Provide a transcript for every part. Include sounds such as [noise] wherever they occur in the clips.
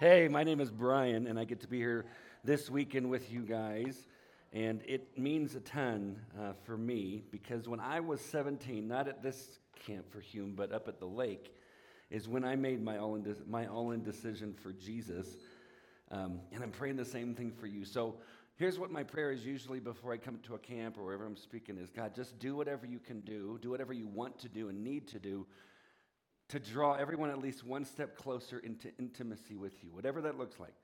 Hey, my name is Brian, and I get to be here this weekend with you guys. And it means a ton uh, for me because when I was 17, not at this camp for Hume, but up at the lake, is when I made my all in, de- my all in decision for Jesus. Um, and I'm praying the same thing for you. So here's what my prayer is usually before I come to a camp or wherever I'm speaking is God, just do whatever you can do, do whatever you want to do and need to do to draw everyone at least one step closer into intimacy with you, whatever that looks like.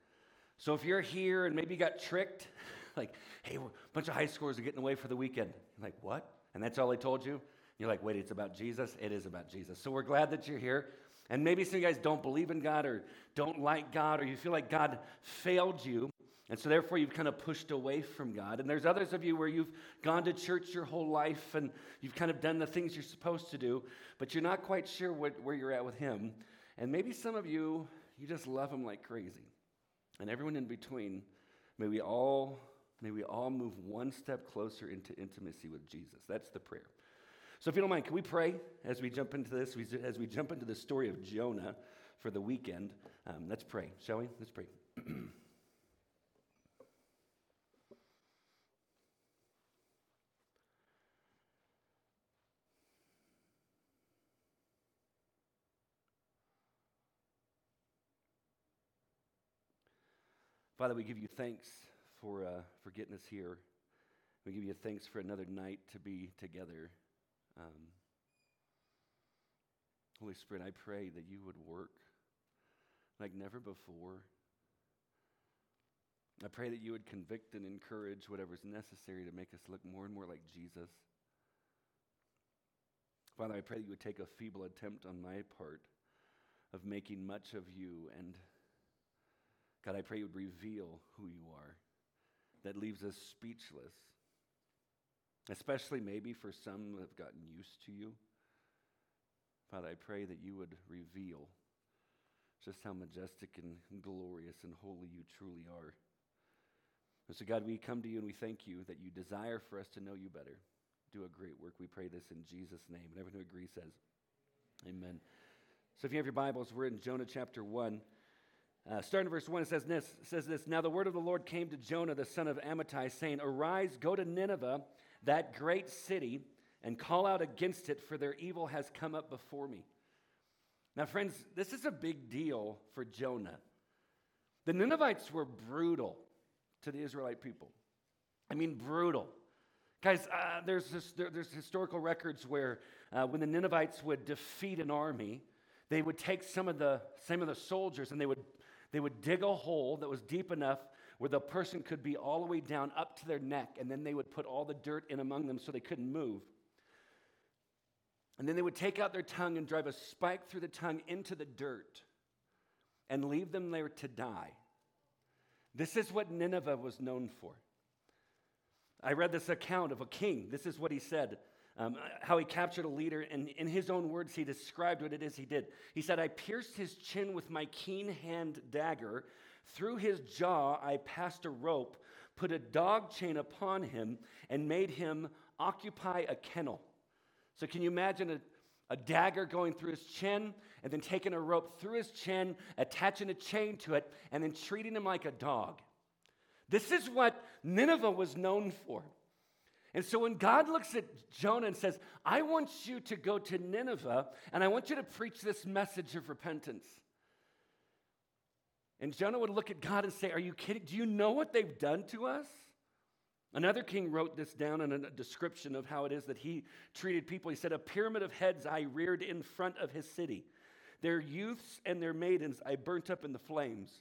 So if you're here and maybe you got tricked, [laughs] like, hey, a bunch of high schoolers are getting away for the weekend. You're like, what? And that's all I told you? You're like, wait, it's about Jesus? It is about Jesus. So we're glad that you're here. And maybe some of you guys don't believe in God or don't like God or you feel like God failed you. And so, therefore, you've kind of pushed away from God. And there's others of you where you've gone to church your whole life and you've kind of done the things you're supposed to do, but you're not quite sure what, where you're at with Him. And maybe some of you, you just love Him like crazy. And everyone in between, may we all, may we all move one step closer into intimacy with Jesus. That's the prayer. So, if you don't mind, can we pray as we jump into this, as we jump into the story of Jonah for the weekend? Um, let's pray, shall we? Let's pray. [clears throat] Father, we give you thanks for, uh, for getting us here. We give you thanks for another night to be together. Um, Holy Spirit, I pray that you would work like never before. I pray that you would convict and encourage whatever's necessary to make us look more and more like Jesus. Father, I pray that you would take a feeble attempt on my part of making much of you and God, I pray you would reveal who you are. That leaves us speechless, especially maybe for some who have gotten used to you. Father, I pray that you would reveal just how majestic and glorious and holy you truly are. And so, God, we come to you and we thank you that you desire for us to know you better. Do a great work. We pray this in Jesus' name. And everyone who agrees says, Amen. So, if you have your Bibles, we're in Jonah chapter 1. Uh, starting in verse 1, it says this, says this Now the word of the Lord came to Jonah, the son of Amittai, saying, Arise, go to Nineveh, that great city, and call out against it, for their evil has come up before me. Now, friends, this is a big deal for Jonah. The Ninevites were brutal to the Israelite people. I mean, brutal. Guys, uh, there's, this, there, there's historical records where uh, when the Ninevites would defeat an army, they would take some of the some of the soldiers and they would they would dig a hole that was deep enough where the person could be all the way down up to their neck, and then they would put all the dirt in among them so they couldn't move. And then they would take out their tongue and drive a spike through the tongue into the dirt and leave them there to die. This is what Nineveh was known for. I read this account of a king. This is what he said um, how he captured a leader, and in his own words, he described what it is he did. He said, I pierced his chin with my keen hand dagger. Through his jaw, I passed a rope, put a dog chain upon him, and made him occupy a kennel. So, can you imagine a, a dagger going through his chin, and then taking a rope through his chin, attaching a chain to it, and then treating him like a dog? This is what Nineveh was known for. And so when God looks at Jonah and says, I want you to go to Nineveh and I want you to preach this message of repentance. And Jonah would look at God and say, Are you kidding? Do you know what they've done to us? Another king wrote this down in a description of how it is that he treated people. He said, A pyramid of heads I reared in front of his city. Their youths and their maidens I burnt up in the flames.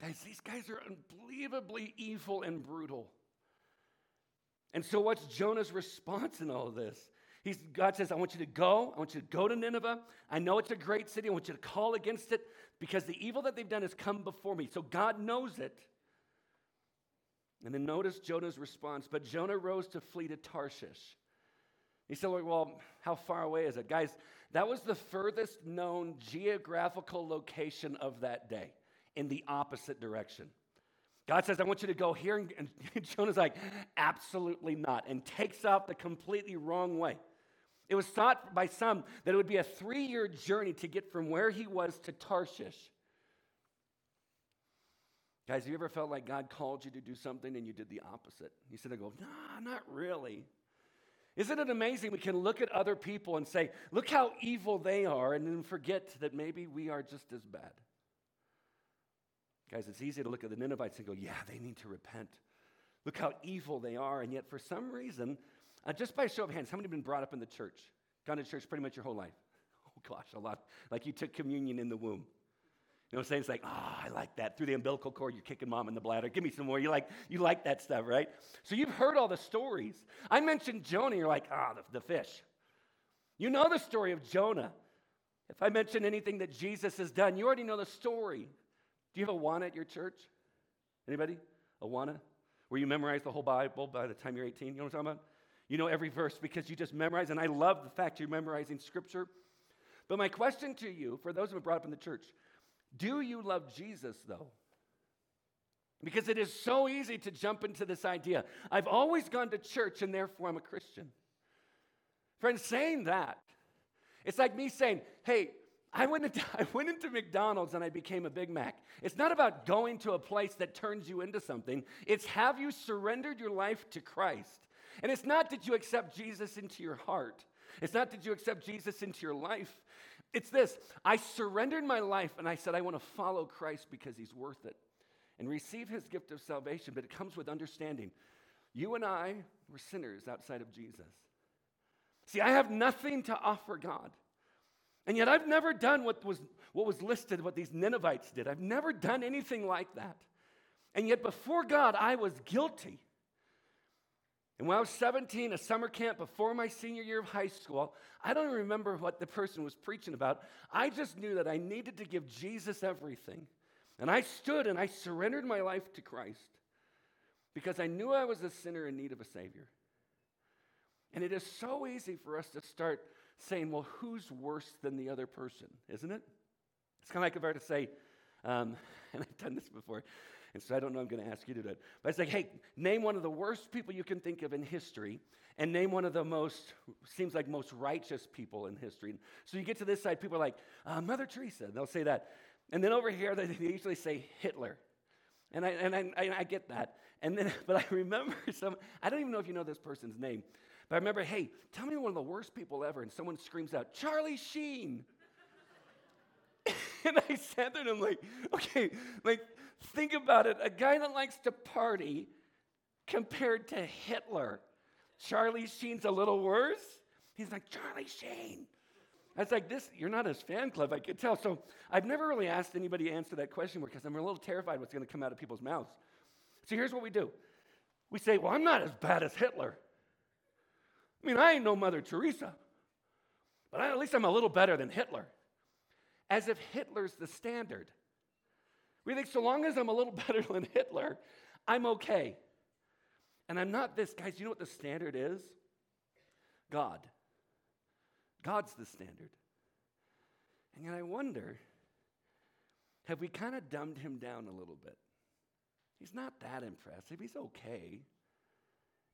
Guys, these guys are unbelievably evil and brutal. And so, what's Jonah's response in all of this? He's, God says, I want you to go. I want you to go to Nineveh. I know it's a great city. I want you to call against it because the evil that they've done has come before me. So, God knows it. And then notice Jonah's response. But Jonah rose to flee to Tarshish. He said, Well, how far away is it? Guys, that was the furthest known geographical location of that day in the opposite direction. God says, I want you to go here. And [laughs] Jonah's like, absolutely not, and takes off the completely wrong way. It was thought by some that it would be a three year journey to get from where he was to Tarshish. Guys, have you ever felt like God called you to do something and you did the opposite? You said, I go, nah, not really. Isn't it amazing we can look at other people and say, look how evil they are, and then forget that maybe we are just as bad? Guys, it's easy to look at the Ninevites and go, yeah, they need to repent. Look how evil they are. And yet, for some reason, uh, just by a show of hands, how many have been brought up in the church? Gone to church pretty much your whole life? [laughs] Oh, gosh, a lot. Like you took communion in the womb. You know what I'm saying? It's like, oh, I like that. Through the umbilical cord, you're kicking mom in the bladder. Give me some more. You like, you like that stuff, right? So you've heard all the stories. I mentioned Jonah, you're like, ah, oh, the, the fish. You know the story of Jonah. If I mention anything that Jesus has done, you already know the story. Do you have Awana at your church? Anybody? Awana? Where you memorize the whole Bible by the time you're 18? You know what I'm talking about? You know every verse because you just memorize, and I love the fact you're memorizing scripture. But my question to you, for those who have brought up in the church, do you love Jesus though? Because it is so easy to jump into this idea. I've always gone to church and therefore I'm a Christian. Friends, saying that, it's like me saying, hey, I went, into, [laughs] I went into McDonald's and I became a Big Mac. It's not about going to a place that turns you into something, it's have you surrendered your life to Christ. And it's not that you accept Jesus into your heart, it's not that you accept Jesus into your life. It's this I surrendered my life and I said, I want to follow Christ because he's worth it and receive his gift of salvation, but it comes with understanding. You and I were sinners outside of Jesus. See, I have nothing to offer God. And yet I've never done what was, what was listed, what these Ninevites did. I've never done anything like that. And yet before God, I was guilty. And when I was 17, a summer camp before my senior year of high school, I don't even remember what the person was preaching about. I just knew that I needed to give Jesus everything. And I stood and I surrendered my life to Christ because I knew I was a sinner in need of a Savior. And it is so easy for us to start saying, well, who's worse than the other person, isn't it? It's kind of like if I were to say, um, [laughs] and I've done this before, and so I don't know I'm going to ask you to do it. But it's like, hey, name one of the worst people you can think of in history, and name one of the most, seems like most righteous people in history. So you get to this side, people are like, uh, Mother Teresa, and they'll say that. And then over here, they usually say Hitler. And I, and I, I, get that. And then, [laughs] but I remember [laughs] some, I don't even know if you know this person's name, I remember, hey, tell me one of the worst people ever. And someone screams out, Charlie Sheen. [laughs] and I sat there and I'm like, okay, like, think about it. A guy that likes to party compared to Hitler. Charlie Sheen's a little worse. He's like, Charlie Sheen. I was like, this, you're not his fan club, I could tell. So I've never really asked anybody to answer that question because I'm a little terrified what's going to come out of people's mouths. So here's what we do we say, well, I'm not as bad as Hitler. I mean, I ain't no Mother Teresa, but I, at least I'm a little better than Hitler. As if Hitler's the standard. We think so long as I'm a little [laughs] better than Hitler, I'm okay. And I'm not this. Guys, you know what the standard is? God. God's the standard. And yet I wonder have we kind of dumbed him down a little bit? He's not that impressive. He's okay.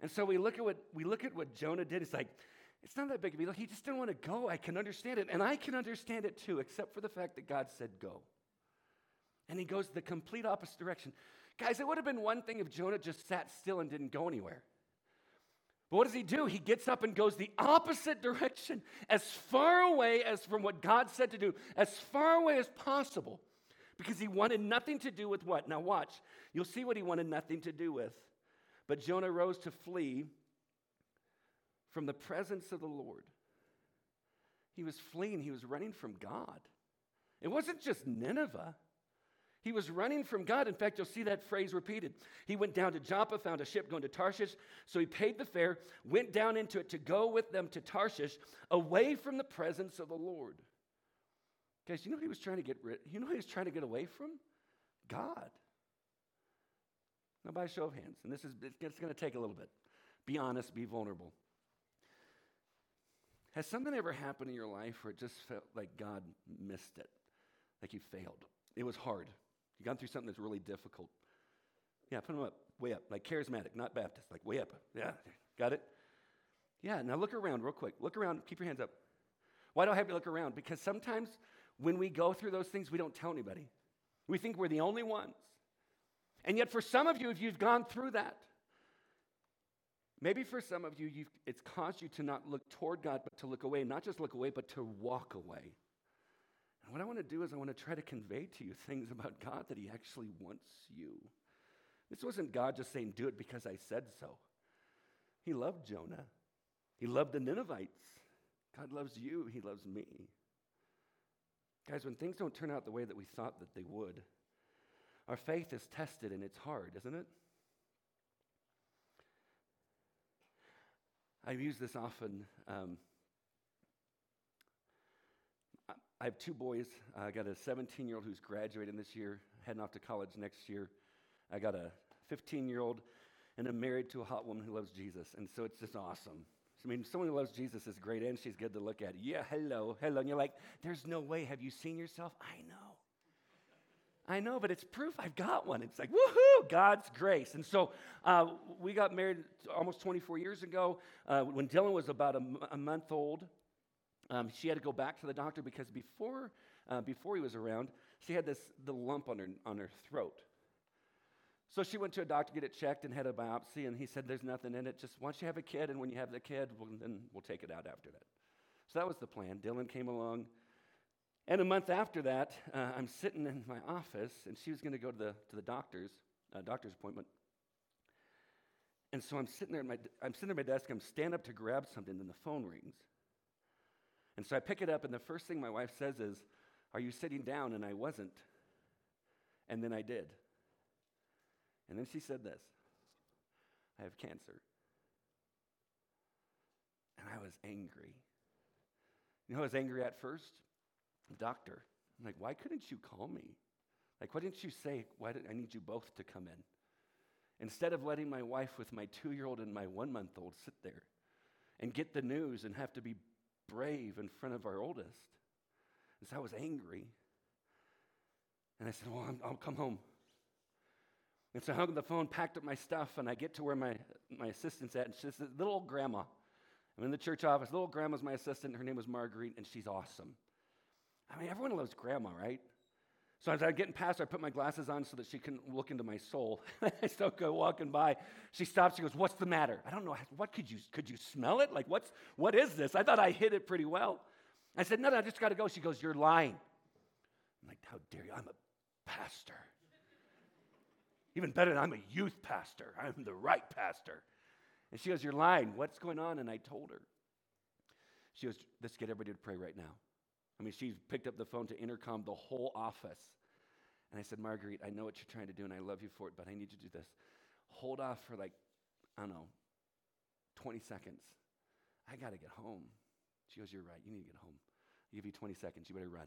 And so we look at what we look at what Jonah did. It's like, it's not that big of a deal. He just didn't want to go. I can understand it. And I can understand it too, except for the fact that God said go. And he goes the complete opposite direction. Guys, it would have been one thing if Jonah just sat still and didn't go anywhere. But what does he do? He gets up and goes the opposite direction, as far away as from what God said to do, as far away as possible, because he wanted nothing to do with what? Now, watch. You'll see what he wanted nothing to do with. But Jonah rose to flee from the presence of the Lord. He was fleeing, he was running from God. It wasn't just Nineveh. He was running from God. In fact, you'll see that phrase repeated. He went down to Joppa, found a ship going to Tarshish. So he paid the fare, went down into it to go with them to Tarshish, away from the presence of the Lord. Guys, you know he was trying to get rid? You know he was trying to get away from? God. Now, by a show of hands, and this is it's going to take a little bit. Be honest, be vulnerable. Has something ever happened in your life where it just felt like God missed it? Like you failed? It was hard. You gone through something that's really difficult. Yeah, put them up, way up, like charismatic, not Baptist, like way up. Yeah, got it? Yeah, now look around real quick. Look around, keep your hands up. Why do I have you look around? Because sometimes when we go through those things, we don't tell anybody. We think we're the only ones. And yet, for some of you, if you've gone through that, maybe for some of you, it's caused you to not look toward God, but to look away. Not just look away, but to walk away. And what I want to do is I want to try to convey to you things about God that He actually wants you. This wasn't God just saying, do it because I said so. He loved Jonah, He loved the Ninevites. God loves you, He loves me. Guys, when things don't turn out the way that we thought that they would, our faith is tested and it's hard, isn't it? I've used this often. Um, I have two boys. I got a 17 year old who's graduating this year, heading off to college next year. I got a 15 year old, and I'm married to a hot woman who loves Jesus. And so it's just awesome. I mean, someone who loves Jesus is great, and she's good to look at. Yeah, hello, hello. And you're like, there's no way. Have you seen yourself? I know. I know, but it's proof I've got one. It's like, woohoo, God's grace. And so uh, we got married almost 24 years ago. Uh, when Dylan was about a, m- a month old, um, she had to go back to the doctor because before, uh, before he was around, she had this the lump on her, on her throat. So she went to a doctor to get it checked and had a biopsy, and he said, There's nothing in it. Just once you have a kid, and when you have the kid, well, then we'll take it out after that. So that was the plan. Dylan came along. And a month after that, uh, I'm sitting in my office, and she was going to go to the, to the doctor's, uh, doctor's appointment. And so I'm sitting there at my, I'm sitting at my desk, I'm stand up to grab something, and the phone rings. And so I pick it up, and the first thing my wife says is, Are you sitting down? And I wasn't. And then I did. And then she said this I have cancer. And I was angry. You know, I was angry at first? Doctor. I'm like, why couldn't you call me? Like, why didn't you say, why did I need you both to come in? Instead of letting my wife with my two year old and my one month old sit there and get the news and have to be brave in front of our oldest. And so I was angry. And I said, Well, i will come home. And so I hung up the phone, packed up my stuff, and I get to where my, my assistant's at. And she's this little grandma. I'm in the church office. Little grandma's my assistant. Her name was Marguerite, and she's awesome. I mean, everyone loves grandma, right? So as I'm getting past her, I put my glasses on so that she can look into my soul. [laughs] I still go walking by. She stops. She goes, "What's the matter?" I don't know. What could you could you smell it? Like what's what is this? I thought I hid it pretty well. I said, "No, no, I just got to go." She goes, "You're lying." I'm like, "How dare you? I'm a pastor." Even better, I'm a youth pastor. I'm the right pastor. And she goes, You're lying. What's going on? And I told her. She goes, Let's get everybody to pray right now. I mean, she picked up the phone to intercom the whole office. And I said, Marguerite, I know what you're trying to do, and I love you for it, but I need you to do this. Hold off for like, I don't know, 20 seconds. I got to get home. She goes, You're right. You need to get home. I'll give you 20 seconds. You better run.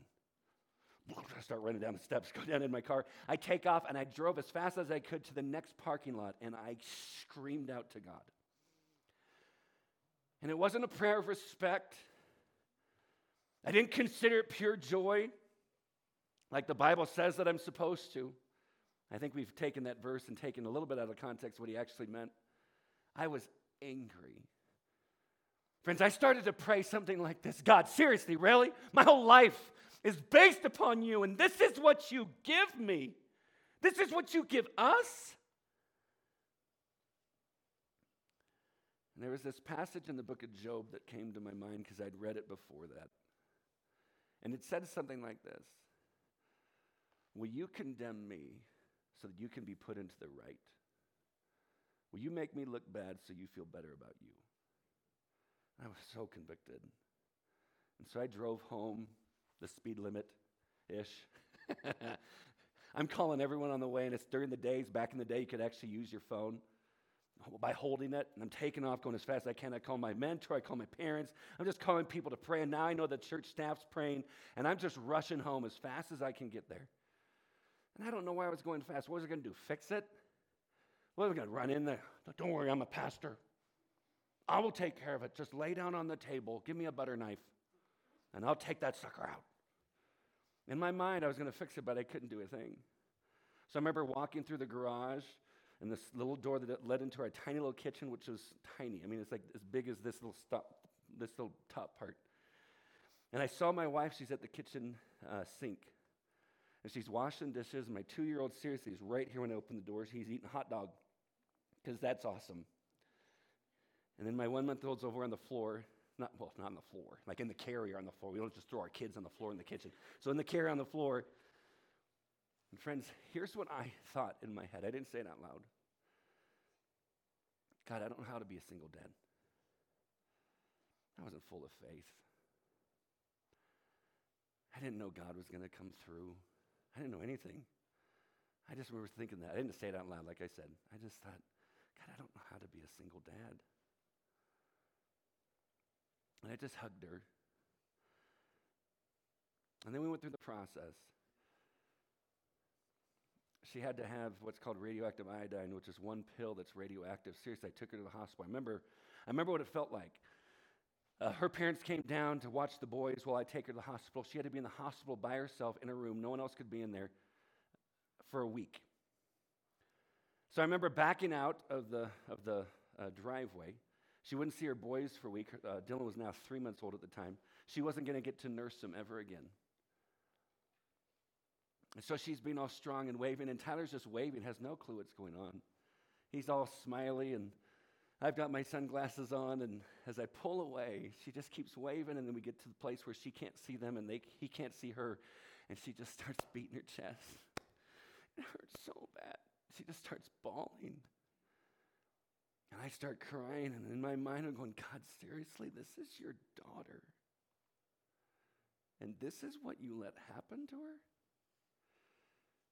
[laughs] I start running down the steps, [laughs] go down in my car. I take off and I drove as fast as I could to the next parking lot and I screamed out to God. And it wasn't a prayer of respect. I didn't consider it pure joy like the Bible says that I'm supposed to. I think we've taken that verse and taken a little bit out of context what he actually meant. I was angry. Friends, I started to pray something like this God, seriously, really? My whole life is based upon you, and this is what you give me. This is what you give us. And there was this passage in the book of Job that came to my mind because I'd read it before that. And it said something like this Will you condemn me so that you can be put into the right? Will you make me look bad so you feel better about you? I was so convicted. And so I drove home the speed limit ish. [laughs] I'm calling everyone on the way, and it's during the days. Back in the day, you could actually use your phone by holding it, and I'm taking off going as fast as I can. I call my mentor, I call my parents. I'm just calling people to pray, and now I know the church staff's praying, and I'm just rushing home as fast as I can get there. And I don't know why I was going fast. What was I going to do? Fix it? What was I going to run in there? Don't worry, I'm a pastor. I will take care of it. Just lay down on the table, give me a butter knife, and I'll take that sucker out. In my mind, I was going to fix it, but I couldn't do a thing. So I remember walking through the garage and this little door that led into our tiny little kitchen, which was tiny. I mean, it's like as big as this little stop, this little top part. And I saw my wife, she's at the kitchen uh, sink. And she's washing dishes. My two year old, seriously, is right here when I open the doors. He's eating hot dog because that's awesome. And then my one month old's over on the floor. Not, well, not on the floor, like in the carrier on the floor. We don't just throw our kids on the floor in the kitchen. So in the carrier on the floor. And friends, here's what I [laughs] thought in my head. I didn't say it out loud. God, I don't know how to be a single dad. I wasn't full of faith. I didn't know God was going to come through. I didn't know anything. I just remember thinking that. I didn't say it out loud, like I said. I just thought, God, I don't know how to be a single dad. And I just hugged her. And then we went through the process. She had to have what's called radioactive iodine, which is one pill that's radioactive. Seriously, I took her to the hospital. I remember, I remember what it felt like. Uh, her parents came down to watch the boys while I take her to the hospital. She had to be in the hospital by herself in a room. No one else could be in there for a week. So I remember backing out of the, of the uh, driveway. She wouldn't see her boys for a week. Uh, Dylan was now three months old at the time. She wasn't going to get to nurse them ever again. And so she's being all strong and waving, and Tyler's just waving, has no clue what's going on. He's all smiley and I've got my sunglasses on, and as I pull away, she just keeps waving, and then we get to the place where she can't see them and they, he can't see her, and she just [laughs] starts beating her chest. It hurts so bad. She just starts bawling. And I start crying, and in my mind, I'm going, God, seriously, this is your daughter. And this is what you let happen to her?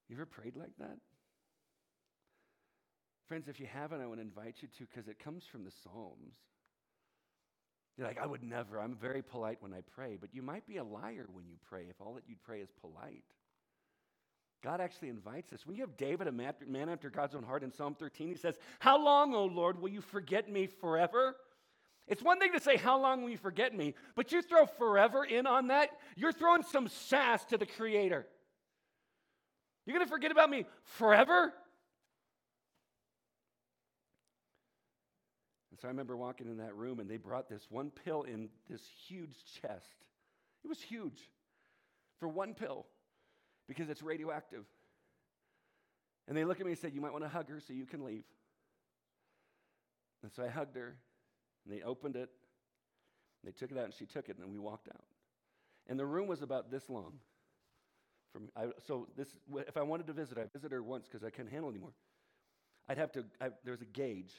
You ever prayed like that? Friends, if you haven't, I want to invite you to because it comes from the Psalms. You're like, I would never. I'm very polite when I pray, but you might be a liar when you pray if all that you pray is polite. God actually invites us. When you have David, a man after God's own heart, in Psalm 13, he says, How long, O Lord, will you forget me forever? It's one thing to say, How long will you forget me? But you throw forever in on that, you're throwing some sass to the Creator. You're going to forget about me forever? And so I remember walking in that room and they brought this one pill in this huge chest. It was huge for one pill because it's radioactive. And they looked at me and said, You might want to hug her so you can leave. And so I hugged her and they opened it. And they took it out and she took it and we walked out. And the room was about this long. From, I, so this, if I wanted to visit, I visited her once because I couldn't handle anymore. I'd have to, I, there was a gauge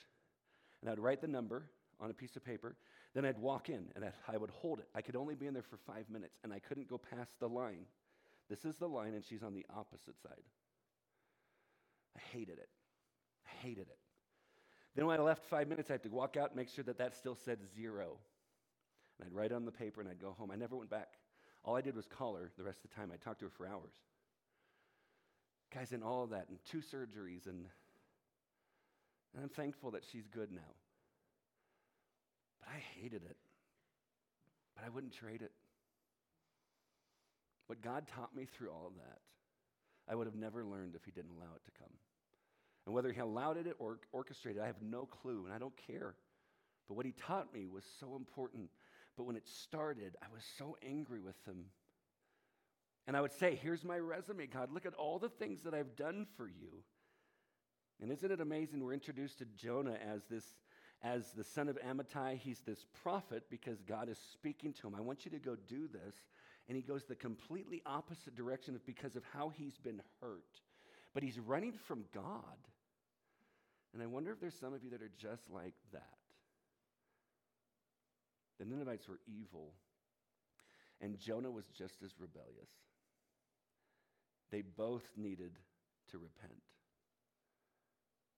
and I'd write the number on a piece of paper. Then I'd walk in and I'd, I would hold it. I could only be in there for five minutes, and I couldn't go past the line. This is the line, and she's on the opposite side. I hated it. I hated it. Then when I left five minutes, I had to walk out and make sure that that still said zero. And I'd write on the paper and I'd go home. I never went back. All I did was call her the rest of the time. I talked to her for hours. Guys, in all of that, and two surgeries, and and I'm thankful that she's good now. But I hated it. But I wouldn't trade it. What God taught me through all of that, I would have never learned if He didn't allow it to come. And whether He allowed it or orchestrated, I have no clue, and I don't care. But what He taught me was so important. But when it started, I was so angry with them. And I would say, Here's my resume, God. Look at all the things that I've done for you. And isn't it amazing? We're introduced to Jonah as this, as the son of Amittai. He's this prophet because God is speaking to him. I want you to go do this. And he goes the completely opposite direction because of how he's been hurt. But he's running from God. And I wonder if there's some of you that are just like that. The Ninevites were evil, and Jonah was just as rebellious. They both needed to repent.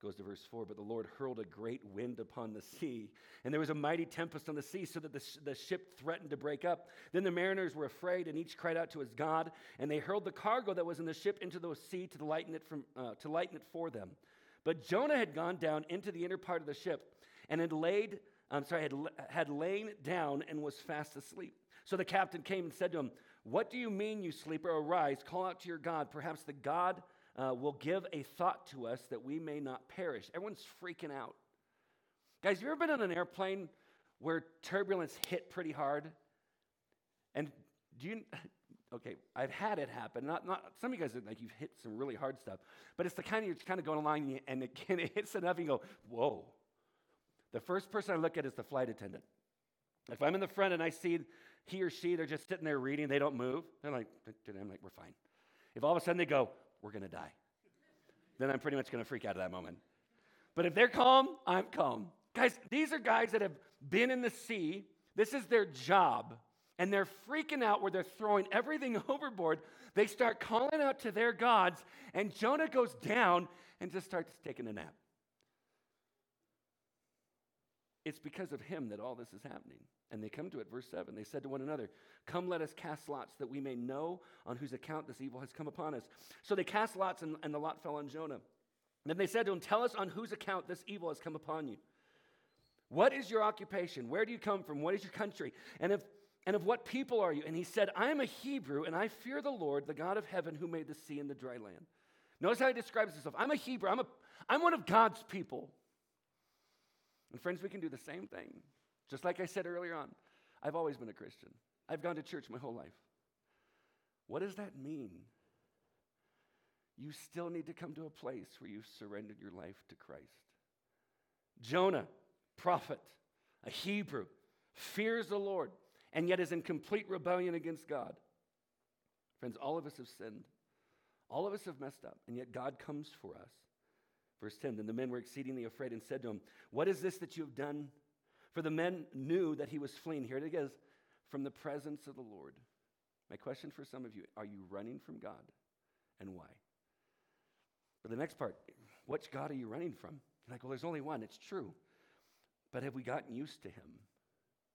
Goes to verse 4 But the Lord hurled a great wind upon the sea, and there was a mighty tempest on the sea, so that the, sh- the ship threatened to break up. Then the mariners were afraid, and each cried out to his God, and they hurled the cargo that was in the ship into the sea to lighten it, from, uh, to lighten it for them. But Jonah had gone down into the inner part of the ship and had laid, I'm sorry, had, had lain down and was fast asleep. So the captain came and said to him, What do you mean, you sleeper? Arise, call out to your God. Perhaps the God uh, will give a thought to us that we may not perish. Everyone's freaking out. Guys, you ever been on an airplane where turbulence hit pretty hard? And do you, [laughs] okay, I've had it happen. Not, not some of you guys are like you've hit some really hard stuff, but it's the kind of you're kind of going along and it, and [laughs] it hits enough and you go, whoa. The first person I look at is the flight attendant. If I'm in the front and I see he or she, they're just sitting there reading, they don't move, they're like, I'm like, we're fine. If all of a sudden they go, we're to die, then I'm pretty much to freak out at that moment. But if they're calm, I'm calm. Guys, these are guys that have been in the sea. This is their job. And they're freaking out where they're throwing everything [laughs] overboard. They start calling out to their gods, and Jonah goes down and just starts taking a nap. It's because of him that all this is happening. And they come to it, verse 7. They said to one another, Come, let us cast lots that we may know on whose account this evil has come upon us. So they cast lots, and, and the lot fell on Jonah. Then they said to him, Tell us on whose account this evil has come upon you. What is your occupation? Where do you come from? What is your country? And, if, and of what people are you? And he said, I am a Hebrew, and I fear the Lord, the God of heaven, who made the sea and the dry land. Notice how he describes himself. I'm a Hebrew. I'm, a, I'm one of God's people. And friends, we can do the same thing. Just like I said earlier on, I've always been a Christian. I've gone to church my whole life. What does that mean? You still need to come to a place where you've surrendered your life to Christ. Jonah, prophet, a Hebrew, fears the Lord, and yet is in complete rebellion against God. Friends, all of us have sinned. All of us have messed up, and yet God comes for us. Verse 10 Then the men were exceedingly afraid and said to him, What is this that you have done? For the men knew that he was fleeing. Here it is from the presence of the Lord. My question for some of you are you running from God? And why? But the next part, which God are you running from? You're like, well, there's only one. It's true. But have we gotten used to him?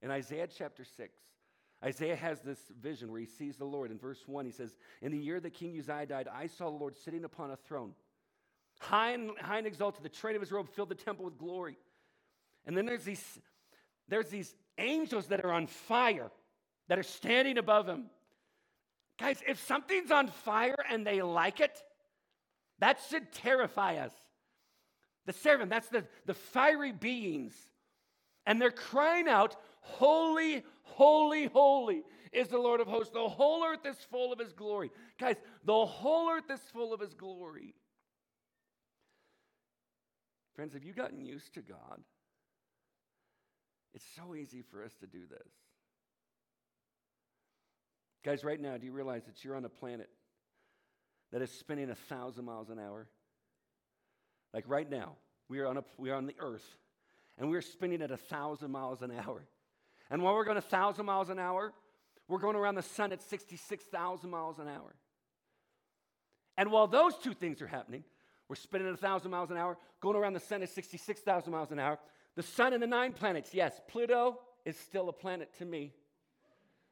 In Isaiah chapter 6, Isaiah has this vision where he sees the Lord. In verse 1, he says, In the year that King Uzziah died, I saw the Lord sitting upon a throne high and, high and exalted. The train of his robe filled the temple with glory. And then there's these, there's these angels that are on fire that are standing above him. Guys, if something's on fire and they like it, that should terrify us. The seraphim, that's the, the fiery beings. And they're crying out, Holy, holy, holy is the Lord of hosts. The whole earth is full of his glory. Guys, the whole earth is full of his glory. Friends, have you gotten used to God? It's so easy for us to do this. Guys, right now, do you realize that you're on a planet that is spinning a thousand miles an hour? Like right now, we are on, a, we are on the earth, and we're spinning at a thousand miles an hour. And while we're going a thousand miles an hour, we're going around the sun at 66,000 miles an hour. And while those two things are happening, we're spinning at 1,000 miles an hour, going around the sun at 66,000 miles an hour. The sun and the nine planets, yes, Pluto is still a planet to me.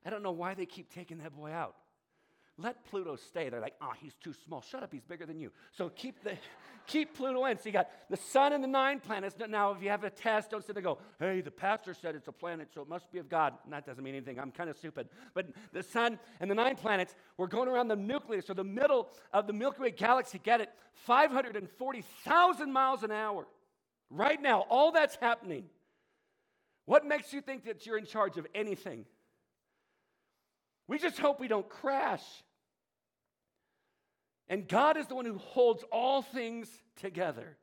I don't know why they keep taking that boy out. Let Pluto stay. They're like, oh, he's too small. Shut up, he's bigger than you. So keep the [laughs] keep Pluto in. So you got the sun and the nine planets. Now, if you have a test, don't sit there and go, hey, the pastor said it's a planet, so it must be of God. And that doesn't mean anything. I'm kind of stupid. But the sun and the nine planets, we're going around the nucleus, or the middle of the Milky Way galaxy. Get it? 540,000 miles an hour. Right now, all that's happening. What makes you think that you're in charge of anything? We just hope we don't crash. And God is the one who holds all things together.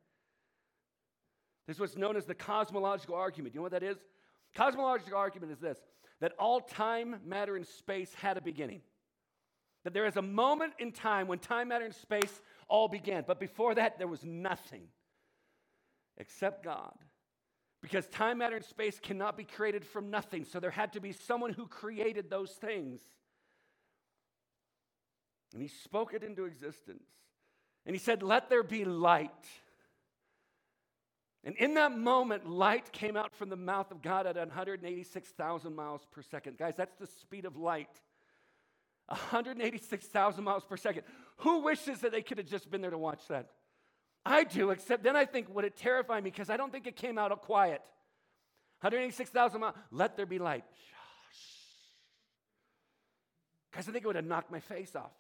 This is what's known as the cosmological argument. You know what that is? Cosmological argument is this that all time, matter, and space had a beginning. That there is a moment in time when time, matter, and space all began. But before that, there was nothing except God. Because time, matter, and space cannot be created from nothing. So there had to be someone who created those things. And he spoke it into existence. And he said, Let there be light. And in that moment, light came out from the mouth of God at 186,000 miles per second. Guys, that's the speed of light. 186,000 miles per second. Who wishes that they could have just been there to watch that? I do, except then I think, would it terrify me? Because I don't think it came out of quiet. 186,000 miles, let there be light. Guys, I think it would have knocked my face off.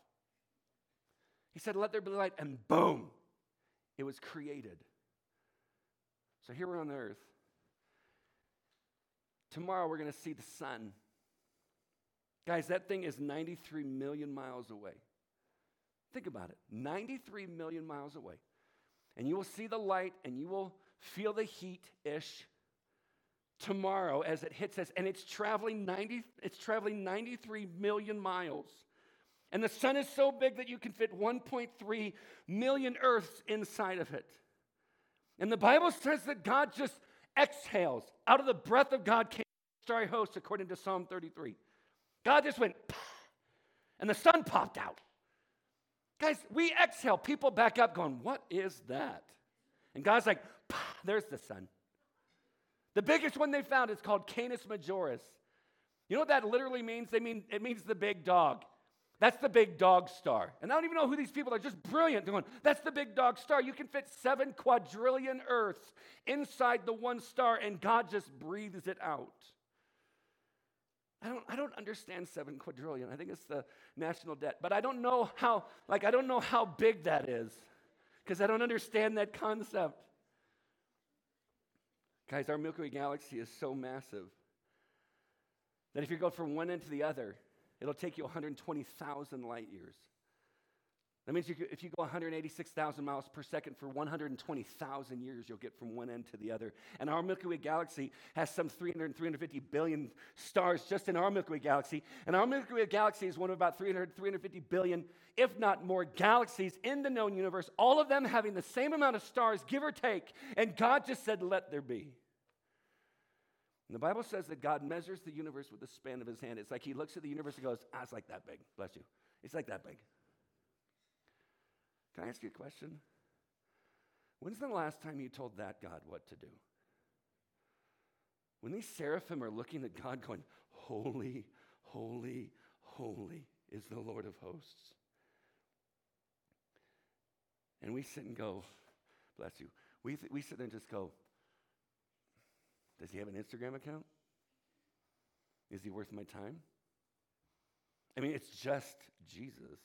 He said, Let there be light, and boom, it was created. So here we're on the earth. Tomorrow we're going to see the sun. Guys, that thing is 93 million miles away. Think about it 93 million miles away. And you will see the light and you will feel the heat ish tomorrow as it hits us. And it's traveling, 90, it's traveling 93 million miles. And the sun is so big that you can fit 1.3 million Earths inside of it. And the Bible says that God just exhales. Out of the breath of God came starry host, according to Psalm 33. God just went, and the sun popped out. Guys, we exhale. People back up going, What is that? And God's like, There's the sun. The biggest one they found is called Canis Majoris. You know what that literally means? They mean it means the big dog. That's the big dog star. And I don't even know who these people are, just brilliant. Going, that's the big dog star. You can fit seven quadrillion Earths inside the one star, and God just breathes it out. I don't, I don't understand seven quadrillion. I think it's the national debt. But I don't know how, like, I don't know how big that is because I don't understand that concept. Guys, our Milky Way galaxy is so massive that if you go from one end to the other, it'll take you [laughs] 120,000 light years. That means you could, if you go 186,000 miles per second for 120,000 years, you'll get from one end to the other. And our Milky Way galaxy has some 300 350 billion stars just in our Milky Way galaxy. And our Milky Way galaxy is one of about 300 350 billion, if not more, galaxies in the known universe, all of them having the same amount of stars, give or take. And God just said, let there be. And the Bible says that God measures the universe with the span of his hand. It's like he looks at the universe and goes, ah, it's like that big. Bless you. It's like that big. Can I ask you a question? When's the last time you told that God what to do? When these seraphim are looking at God going, Holy, holy, holy is the Lord of hosts. And we sit and go, bless you. We, th- we sit there and just go, Does he have an Instagram account? Is he worth my time? I mean, it's just Jesus.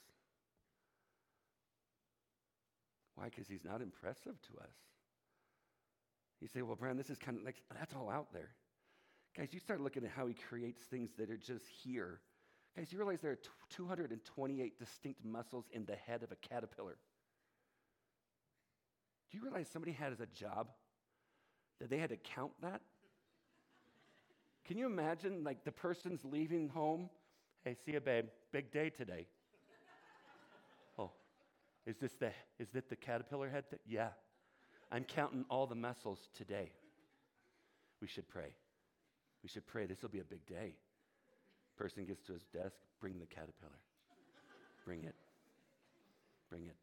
Why? Because he's not impressive to us. You say, well, Brian, this is kind of like, that's all out there. Guys, you start looking at how he creates things that are just here. Guys, you realize there are 228 distinct muscles in the head of a caterpillar. Do you realize somebody had as a job that they had to count that? Can you imagine, like, the person's leaving home? Hey, see you, babe. Big day today. [laughs] Oh, is this the, is it the caterpillar head? Th- yeah. I'm counting all the muscles today. We should pray. We should pray. This will be a big day. Person gets to his desk, bring the caterpillar. Bring it. Bring it.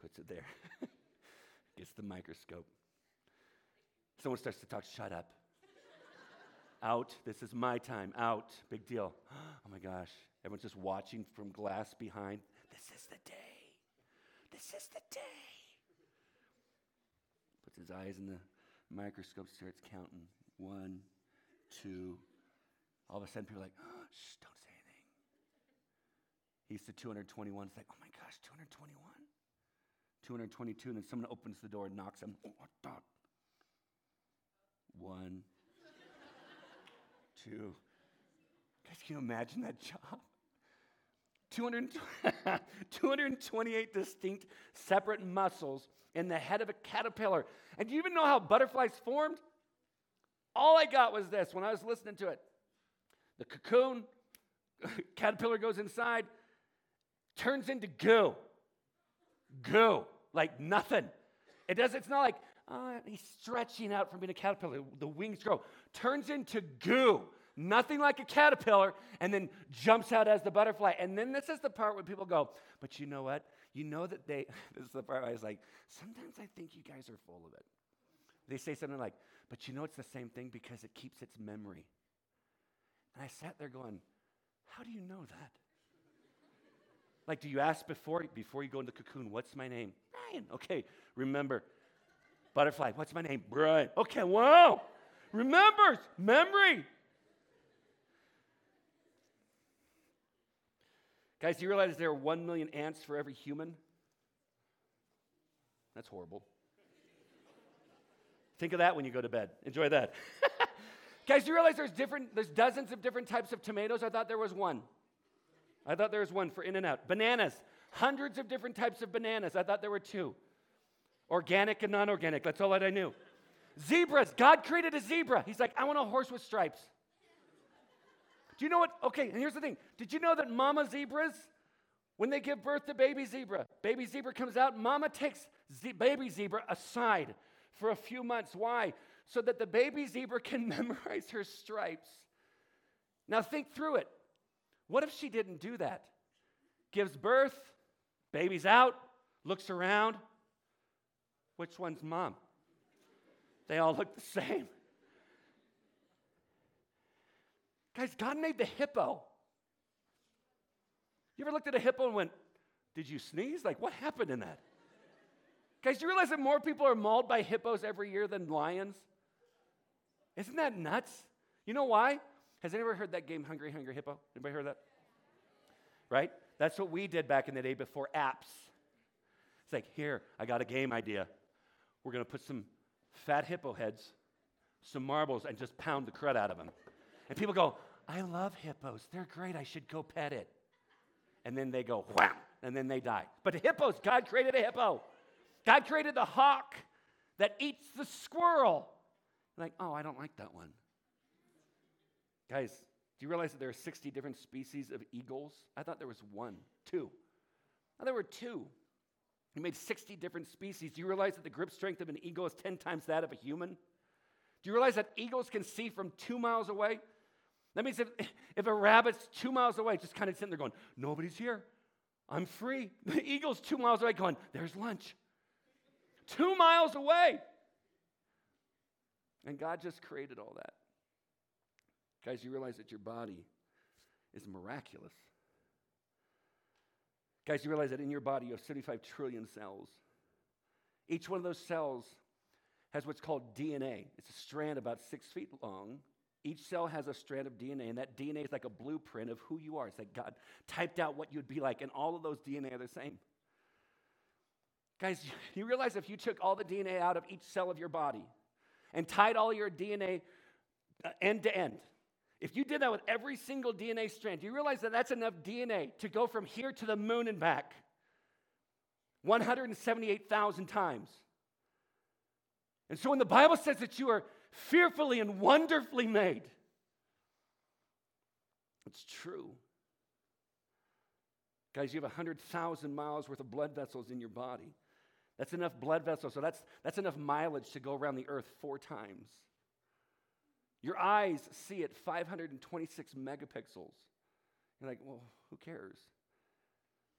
Puts it there. [laughs] gets the microscope. Someone starts to talk, shut up. Out. This is my time. Out. Big deal. [gasps] Oh my gosh. Everyone's just watching from glass behind. This is the day. This is the day. Puts his eyes in the microscope, starts counting. One, two. All of a sudden, people are like, oh, [gasps] shh, don't say anything. He's to 221. It's like, oh my gosh, 221. 222, and then someone opens the door and knocks him. Oh? One, Guys, can you imagine that job? 228 [laughs] distinct separate muscles in the head of a caterpillar. And do you even know how butterflies formed? All I got was this when I was listening to it. The cocoon, [laughs] caterpillar goes inside, turns into goo. Goo, like nothing. It does, it's not like, oh, he's stretching out from being a caterpillar. The wings grow. Turns into goo nothing like a caterpillar, and then jumps out as the butterfly. And then this is the part where people go, but you know what? You know that they, [laughs] this is the part I was like, sometimes I think you guys are full of it. They say something like, but you know it's the same thing because it keeps its memory. And I sat there going, how do you know that? Like, do you ask before, before you go into cocoon, what's my name? Brian. Okay, remember. Butterfly, what's my name? Brian. Okay, wow. Remembers, memory. Guys, do you realize there are 1 million ants for every human? That's horrible. Think of that when you go to bed. Enjoy that. [laughs] Guys, do you realize there's different, there's dozens of different types of tomatoes? I thought there was one. I thought there was one for In and Out. Bananas, hundreds of different types of bananas. I thought there were two. Organic and non organic. That's all that I knew. Zebras. God created a zebra. He's like, I want a horse with stripes. Do you know what? Okay, and here's the thing. Did you know that mama zebras, when they give birth to baby zebra, baby zebra comes out, mama takes z- baby zebra aside for a few months. Why? So that the baby zebra can [laughs] memorize her stripes. Now think through it. What if she didn't do that? Gives birth, baby's out, looks around. Which one's mom? They all look the [laughs] same. Guys, God made the hippo. You ever looked at a hippo and went, Did you sneeze? Like, what happened in that? Guys, you realize that more people are mauled by hippos every year than lions? Isn't that nuts? You know why? Has anyone heard that game, Hungry Hungry Hippo? Anybody heard that? Right? That's what we did back in the day before apps. It's like, here, I got a game idea. We're going to put some fat hippo heads, some marbles, and just pound the crud out of them. And people go, I love hippos. They're great. I should go pet it. And then they go, wham, and then they die. But hippos, God created a hippo. God created the hawk that eats the squirrel. Like, oh, I don't like that one. Guys, do you realize that there are 60 different species of eagles? I thought there was one, two. Now, there were two. He made 60 different species. Do you realize that the grip strength of an eagle is 10 times that of a human? Do you realize that eagles can see from two miles away? That means if, if a rabbit's two miles away, just kind of sitting there going, Nobody's here. I'm free. The eagle's two miles away going, There's lunch. Two miles away. And God just created all that. Guys, you realize that your body is miraculous. Guys, you realize that in your body you have 75 trillion cells. Each one of those cells has what's called DNA. It's a strand about six feet long. Each cell has a strand of DNA, and that DNA is like a blueprint of who you are. It's like God typed out what you'd be like, and all of those DNA are the same. Guys, [laughs] you realize if you took all the DNA out of each cell of your body and tied all your DNA uh, end to end, if you did that with every single DNA strand, do you realize that that's enough DNA to go from here to the moon and back 178,000 times? And so when the Bible says that you are fearfully and wonderfully made, it's true. Guys, you have 100,000 miles worth of blood vessels in your body. That's enough blood vessels. So that's, that's enough mileage to go around the earth four times. Your eyes see at 526 megapixels. You're like, well, who cares?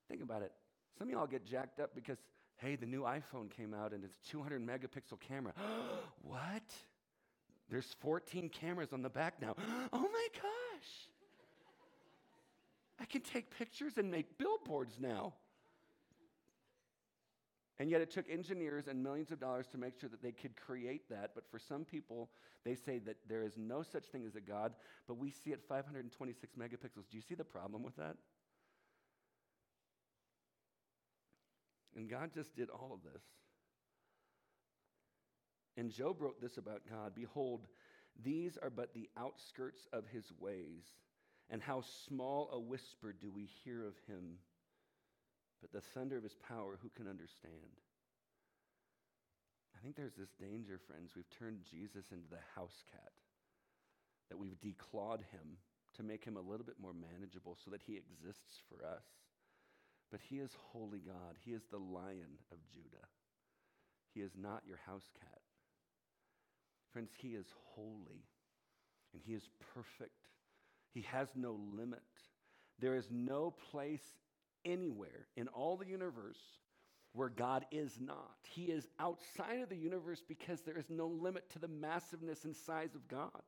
Think about it. Some of y'all get jacked up because, hey, the new iPhone came out and it's 200 megapixel camera. [gasps] what? There's 14 cameras on the back now. [gasps] oh my gosh. I can take pictures and make billboards now. And yet it took engineers and millions of dollars to make sure that they could create that. But for some people, they say that there is no such thing as a God, but we see it 526 megapixels. Do you see the problem with that? And God just did all of this. And Job wrote this about God Behold, these are but the outskirts of his ways, and how small a whisper do we hear of him. But the thunder of his power, who can understand? I think there's this danger, friends. We've turned Jesus into the house cat, that we've declawed him to make him a little bit more manageable so that he exists for us. But he is holy God. He is the lion of Judah. He is not your house cat. Friends, he is holy and he is perfect. He has no limit. There is no place anywhere in all the universe where God is not. He is outside of the universe because there is no limit to the massiveness and size of God.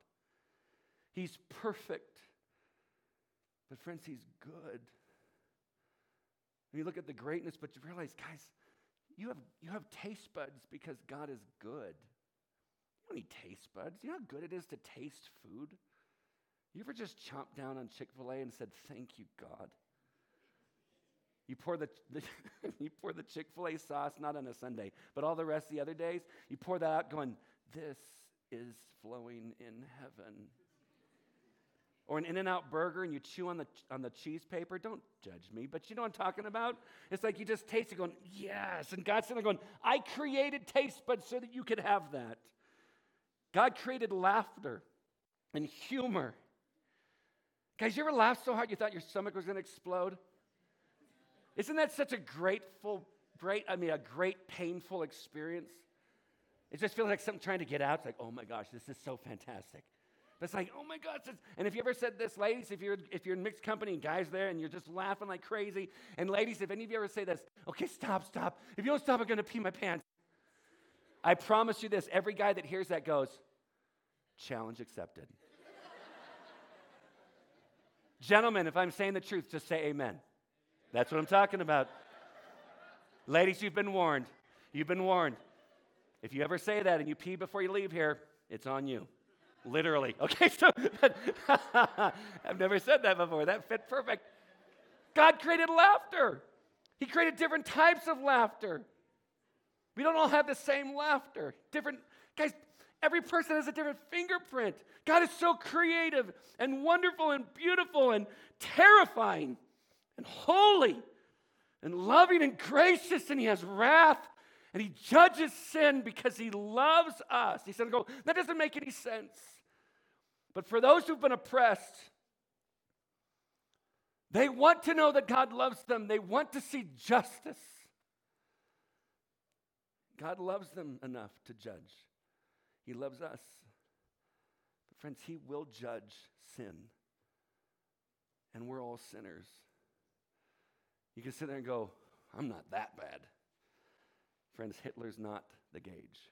He's perfect. But, friends, He's good. you look at the greatness, but you realize, guys, you have, you have taste buds because God is good. Don't need taste buds. You know how good it is to taste food? You ever just chomped down on Chick fil A and said, Thank you, God? You pour the, [laughs] the you pour the Chick-fil-A sauce not on a Sunday, but all the rest of the other days, you pour that out going, this is flowing in heaven. Or an In N Out burger and you chew on the, on the cheese paper. Don't judge me, but you know what I'm talking about? It's like you just taste it going, yes. And God's sitting there going, I created taste buds so that you could have that. God created laughter and humor. Guys, you ever laughed so hard you thought your stomach was going to explode? Isn't that such a grateful, great, I mean, a great painful experience? It just feels like something trying to get out. It's like, oh my gosh, this is so fantastic. But it's like, oh my gosh. And if you ever said this, ladies, if you're, if you're in mixed company and guys there and you're just laughing like crazy, and ladies, if any of you ever say this, okay, stop, stop. If you don't stop, I'm going to pee my pants. I promise you this every guy that hears that goes, challenge accepted. [laughs] Gentlemen, if I'm saying the truth, just say amen. That's what I'm talking about. Ladies, you've been warned. You've been warned. If you ever say that and you pee before you leave here, it's on you. Literally. [laughs] Okay, so [laughs] I've never said that before. That fit perfect. God created laughter, He created different types of laughter. We don't all have the same laughter. Different, guys, every person has a different fingerprint. God is so creative and wonderful and beautiful and terrifying and holy and loving and gracious, and He has wrath and He judges sin because He loves us. He said, Go, that doesn't make any sense. But for those who've been oppressed, they want to know that God loves them, they want to see justice. God loves them enough to judge. He loves us. But, friends, He will judge sin. And we're all sinners. You can sit there and go, I'm not that bad. Friends, Hitler's not the gauge.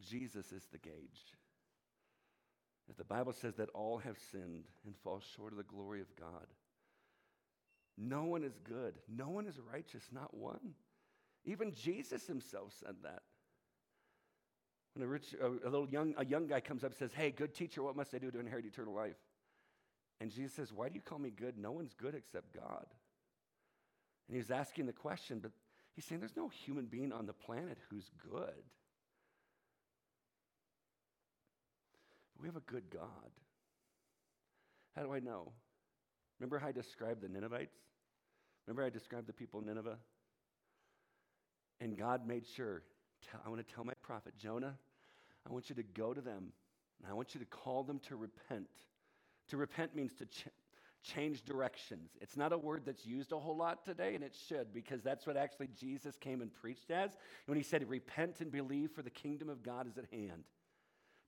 Jesus is the gauge. If the Bible says that all have sinned and fall short of the glory of God, no one is good, no one is righteous, not one. Even Jesus himself said that. When a, rich, a, little young, a young guy comes up and says, Hey, good teacher, what must I do to inherit eternal life? And Jesus says, Why do you call me good? No one's good except God. And he's asking the question, but he's saying there's no human being on the planet who's good. We have a good God. How do I know? Remember how I described the Ninevites? Remember I described the people of Nineveh? And God made sure, I want to tell my prophet Jonah, I want you to go to them and I want you to call them to repent. To repent means to ch- change directions. It's not a word that's used a whole lot today, and it should, because that's what actually Jesus came and preached as when he said, Repent and believe, for the kingdom of God is at hand.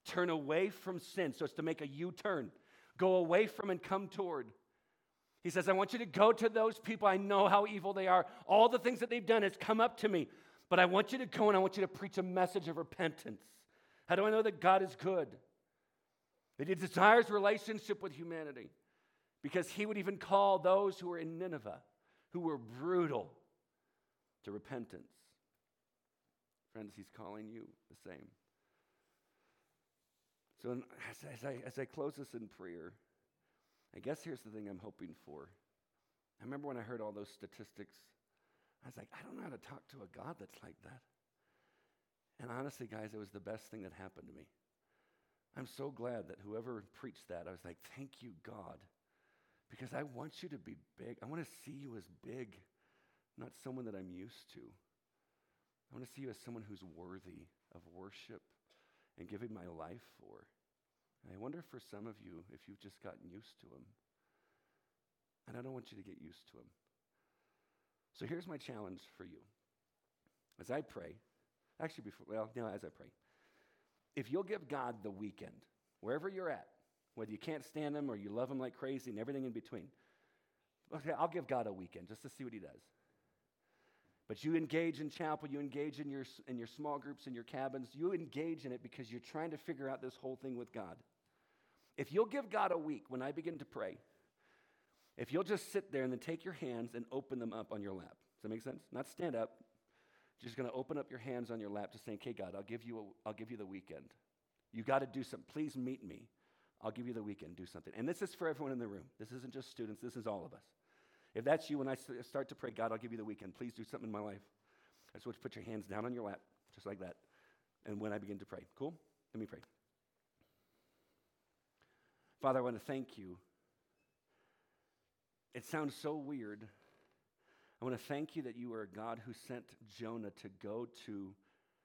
Turn away from sin. So it's to make a U turn. Go away from and come toward. He says, I want you to go to those people. I know how evil they are. All the things that they've done has come up to me. But I want you to go and I want you to preach a message of repentance. How do I know that God is good? That He desires relationship with humanity. Because He would even call those who were in Nineveh, who were brutal, to repentance. Friends, He's calling you the same. So, as, as, I, as I close this in prayer, I guess here's the thing I'm hoping for. I remember when I heard all those statistics, I was like, I don't know how to talk to a God that's like that. And honestly, guys, it was the best thing that happened to me. I'm so glad that whoever preached that, I was like, thank you, God, because I want you to be big. I want to see you as big, not someone that I'm used to. I want to see you as someone who's worthy of worship and giving my life for. And I wonder for some of you if you've just gotten used to him. And I don't want you to get used to him. So here's my challenge for you. As I pray, actually, before, well, no, as I pray, if you'll give God the weekend, wherever you're at, whether you can't stand him or you love him like crazy and everything in between, okay, I'll give God a weekend just to see what he does. But you engage in chapel, you engage in your, in your small groups, in your cabins, you engage in it because you're trying to figure out this whole thing with God. If you'll give God a week when I begin to pray, if you'll just sit there and then take your hands and open them up on your lap. Does that make sense? Not stand up. Just going to open up your hands on your lap to say, okay, God, I'll give you, a, I'll give you the weekend. You got to do something. Please meet me. I'll give you the weekend. Do something. And this is for everyone in the room. This isn't just students. This is all of us. If that's you, when I start to pray, God, I'll give you the weekend. Please do something in my life. I just want you to put your hands down on your lap, just like that. and when I begin to pray. Cool? Let me pray. Father, I want to thank you. It sounds so weird. I want to thank you that you are a God who sent Jonah to go to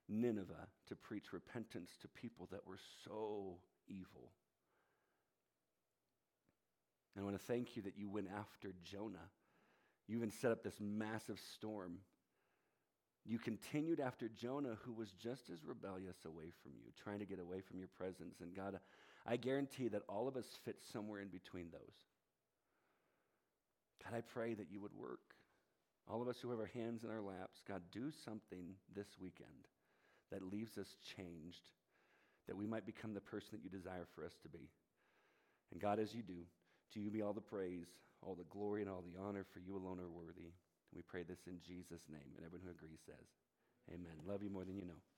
Nineveh to preach repentance to people that were so evil. And I want to thank you that you went after Jonah. You even set up this massive storm. You continued after Jonah, who was just as rebellious away from you, trying to get away from your presence. And God, I guarantee that all of us fit somewhere in between those. God, I pray that you would work. All of us who have our hands in our laps, God, do something this weekend that leaves us changed, that we might become the person that you desire for us to be. And God, as you do, to you be all the praise, all the glory, and all the honor, for you alone are worthy. And we pray this in Jesus' name. And everyone who agrees says, Amen. Love you more than you know.